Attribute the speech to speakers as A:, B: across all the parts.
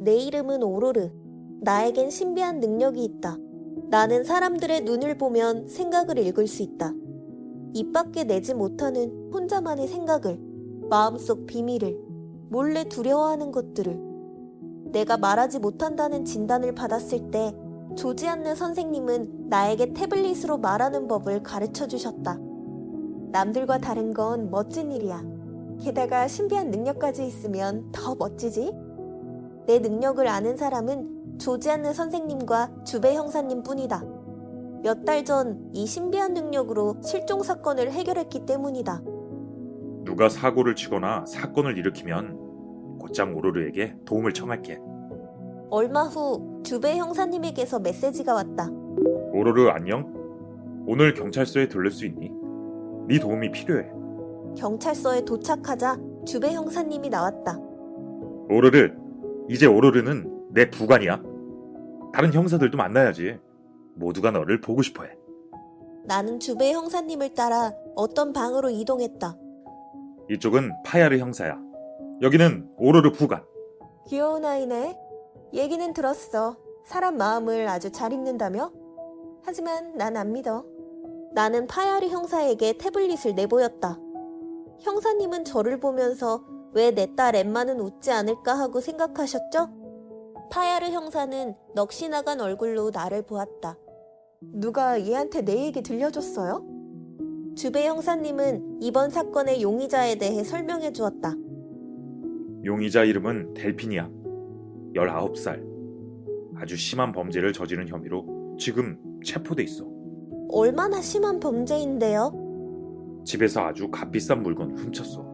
A: 내 이름은 오로르. 나에겐 신비한 능력이 있다. 나는 사람들의 눈을 보면 생각을 읽을 수 있다. 입 밖에 내지 못하는 혼자만의 생각을, 마음속 비밀을, 몰래 두려워하는 것들을. 내가 말하지 못한다는 진단을 받았을 때 조지 않는 선생님은 나에게 태블릿으로 말하는 법을 가르쳐 주셨다. 남들과 다른 건 멋진 일이야. 게다가 신비한 능력까지 있으면 더 멋지지? 내 능력을 아는 사람은 조지 않는 선생님과 주배 형사님 뿐이다. 몇 달 전 이 신비한 능력으로 실종 사건을 해결했기 때문이다.
B: 누가 사고를 치거나 사건을 일으키면 곧장 오로르에게 도움을 청할게.
A: 얼마 후 주배 형사님에게서 메시지가 왔다.
B: 오로르 안녕? 오늘 경찰서에 들를 수 있니? 네 도움이 필요해.
A: 경찰서에 도착하자 주배 형사님이 나왔다.
B: 오로르, 이제 오로르는 내 부관이야. 다른 형사들도 만나야지. 모두가 너를 보고 싶어해.
A: 나는 주배 형사님을 따라 어떤 방으로 이동했다.
B: 이쪽은 파야르 형사야. 여기는 오로르 부관.
A: 귀여운 아이네. 얘기는 들었어. 사람 마음을 아주 잘 읽는다며? 하지만 난 안 믿어. 나는 파야르 형사에게 태블릿을 내보였다. 형사님은 저를 보면서 왜 내 딸 엠마는 웃지 않을까 하고 생각하셨죠? 파야르 형사는 넋이 나간 얼굴로 나를 보았다. 누가 얘한테 내 얘기 들려줬어요? 주배 형사님은 이번 사건의 용의자에 대해 설명해 주었다.
B: 용의자 이름은 델핀이야. 19살. 아주 심한 범죄를 저지른 혐의로 지금 체포돼 있어.
A: 얼마나 심한 범죄인데요?
B: 집에서 아주 값비싼 물건 훔쳤어.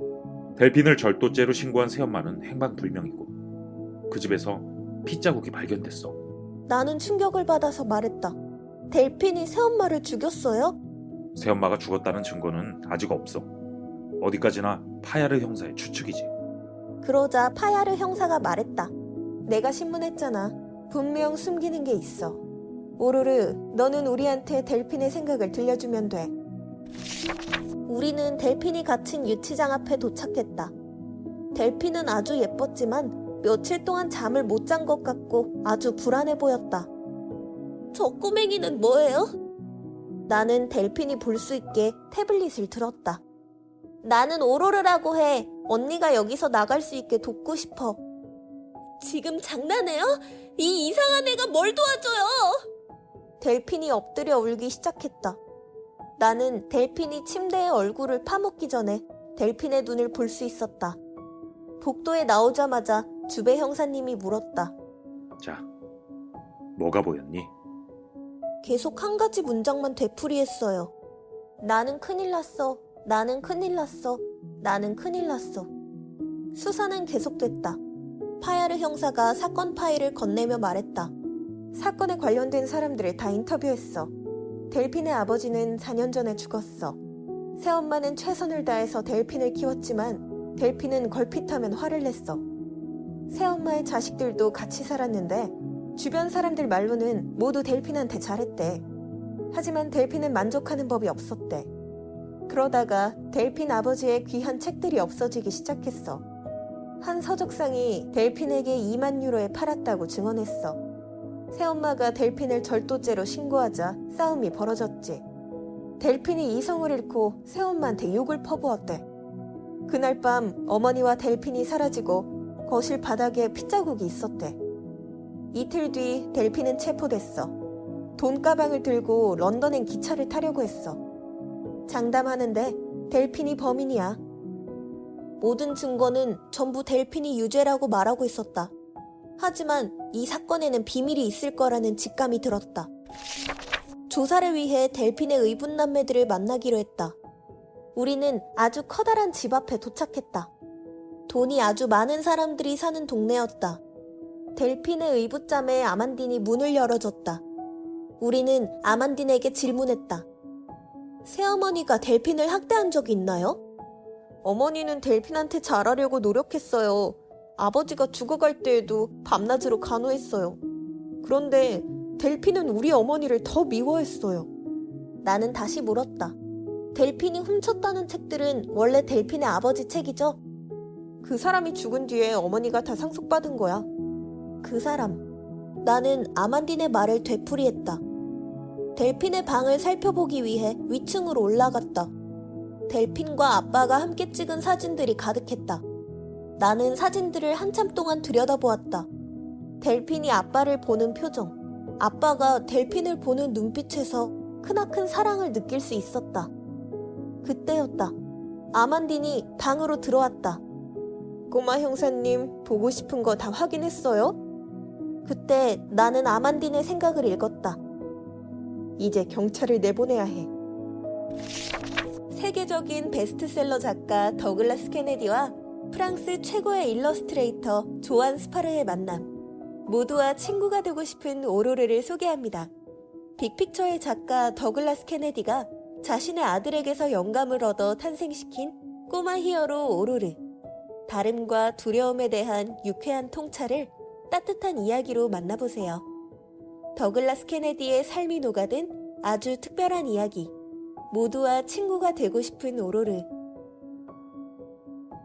B: 델핀을 절도죄로 신고한 새엄마는 행방불명이고 그 집에서 핏자국이 발견됐어.
A: 나는 충격을 받아서 말했다. 델핀이 새엄마를 죽였어요?
B: 새엄마가 죽었다는 증거는 아직 없어. 어디까지나 파야르 형사의 추측이지.
A: 그러자 파야르 형사가 말했다. 내가 신문했잖아. 분명 숨기는 게 있어. 오로르, 너는 우리한테 델핀의 생각을 들려주면 돼. 우리는 델핀이 갇힌 유치장 앞에 도착했다. 델핀은 아주 예뻤지만 며칠 동안 잠을 못 잔 것 같고 아주 불안해 보였다. 저 꼬맹이는 뭐예요? 나는 델핀이 볼 수 있게 태블릿을 들었다. 나는 오로르라고 해. 언니가 여기서 나갈 수 있게 돕고 싶어. 지금 장난해요? 이 이상한 애가 뭘 도와줘요? 델핀이 엎드려 울기 시작했다. 나는 델핀이 침대에 얼굴을 파묻기 전에 델핀의 눈을 볼 수 있었다. 복도에 나오자마자 주배 형사님이 물었다.
B: 자, 뭐가 보였니?
A: 계속 한 가지 문장만 되풀이했어요. 나는 큰일 났어. 나는 큰일 났어. 나는 큰일 났어. 수사는 계속됐다. 파야르 형사가 사건 파일을 건네며 말했다. 사건에 관련된 사람들을 다 인터뷰했어. 델핀의 아버지는 4년 전에 죽었어. 새엄마는 최선을 다해서 델핀을 키웠지만 델핀은 걸핏하면 화를 냈어. 새엄마의 자식들도 같이 살았는데 주변 사람들 말로는 모두 델핀한테 잘했대. 하지만 델핀은 만족하는 법이 없었대. 그러다가 델핀 아버지의 귀한 책들이 없어지기 시작했어. 한 서적상이 델핀에게 2만 유로에 팔았다고 증언했어. 새엄마가 델핀을 절도죄로 신고하자 싸움이 벌어졌지. 델핀이 이성을 잃고 새엄마한테 욕을 퍼부었대. 그날 밤 어머니와 델핀이 사라지고 거실 바닥에 핏자국이 있었대. 이틀 뒤 델핀은 체포됐어. 돈 가방을 들고 런던행 기차를 타려고 했어. 장담하는데 델핀이 범인이야. 모든 증거는 전부 델핀이 유죄라고 말하고 있었다. 하지만 이 사건에는 비밀이 있을 거라는 직감이 들었다. 조사를 위해 델핀의 의붓남매들을 만나기로 했다. 우리는 아주 커다란 집 앞에 도착했다. 돈이 아주 많은 사람들이 사는 동네였다. 델핀의 의붓자매 아만딘이 문을 열어줬다. 우리는 아만딘에게 질문했다. 새어머니가 델핀을 학대한 적이 있나요? 어머니는 델핀한테 잘하려고 노력했어요. 아버지가 죽어갈 때에도 밤낮으로 간호했어요. 그런데 델핀은 우리 어머니를 더 미워했어요. 나는 다시 물었다. 델핀이 훔쳤다는 책들은 원래 델핀의 아버지 책이죠? 그 사람이 죽은 뒤에 어머니가 다 상속받은 거야. 그 사람. 나는 아만딘의 말을 되풀이했다. 델핀의 방을 살펴보기 위해 위층으로 올라갔다. 델핀과 아빠가 함께 찍은 사진들이 가득했다. 나는 사진들을 한참 동안 들여다보았다. 델핀이 아빠를 보는 표정, 아빠가 델핀을 보는 눈빛에서 크나큰 사랑을 느낄 수 있었다. 그때였다. 아만딘이 방으로 들어왔다. 꼬마 형사님, 보고 싶은 거 다 확인했어요? 그때 나는 아만딘의 생각을 읽었다. 이제 경찰을 내보내야 해. 세계적인 베스트셀러 작가 더글라스 케네디와 프랑스 최고의 일러스트레이터 조안 스파르의 만남. 모두와 친구가 되고 싶은 오로르를 소개합니다. 빅픽처의 작가 더글라스 케네디가 자신의 아들에게서 영감을 얻어 탄생시킨 꼬마 히어로 오로르. 다름과 두려움에 대한 유쾌한 통찰을 따뜻한 이야기로 만나보세요. 더글라스 케네디의 삶이 녹아든 아주 특별한 이야기. 모두와 친구가 되고 싶은 오로르.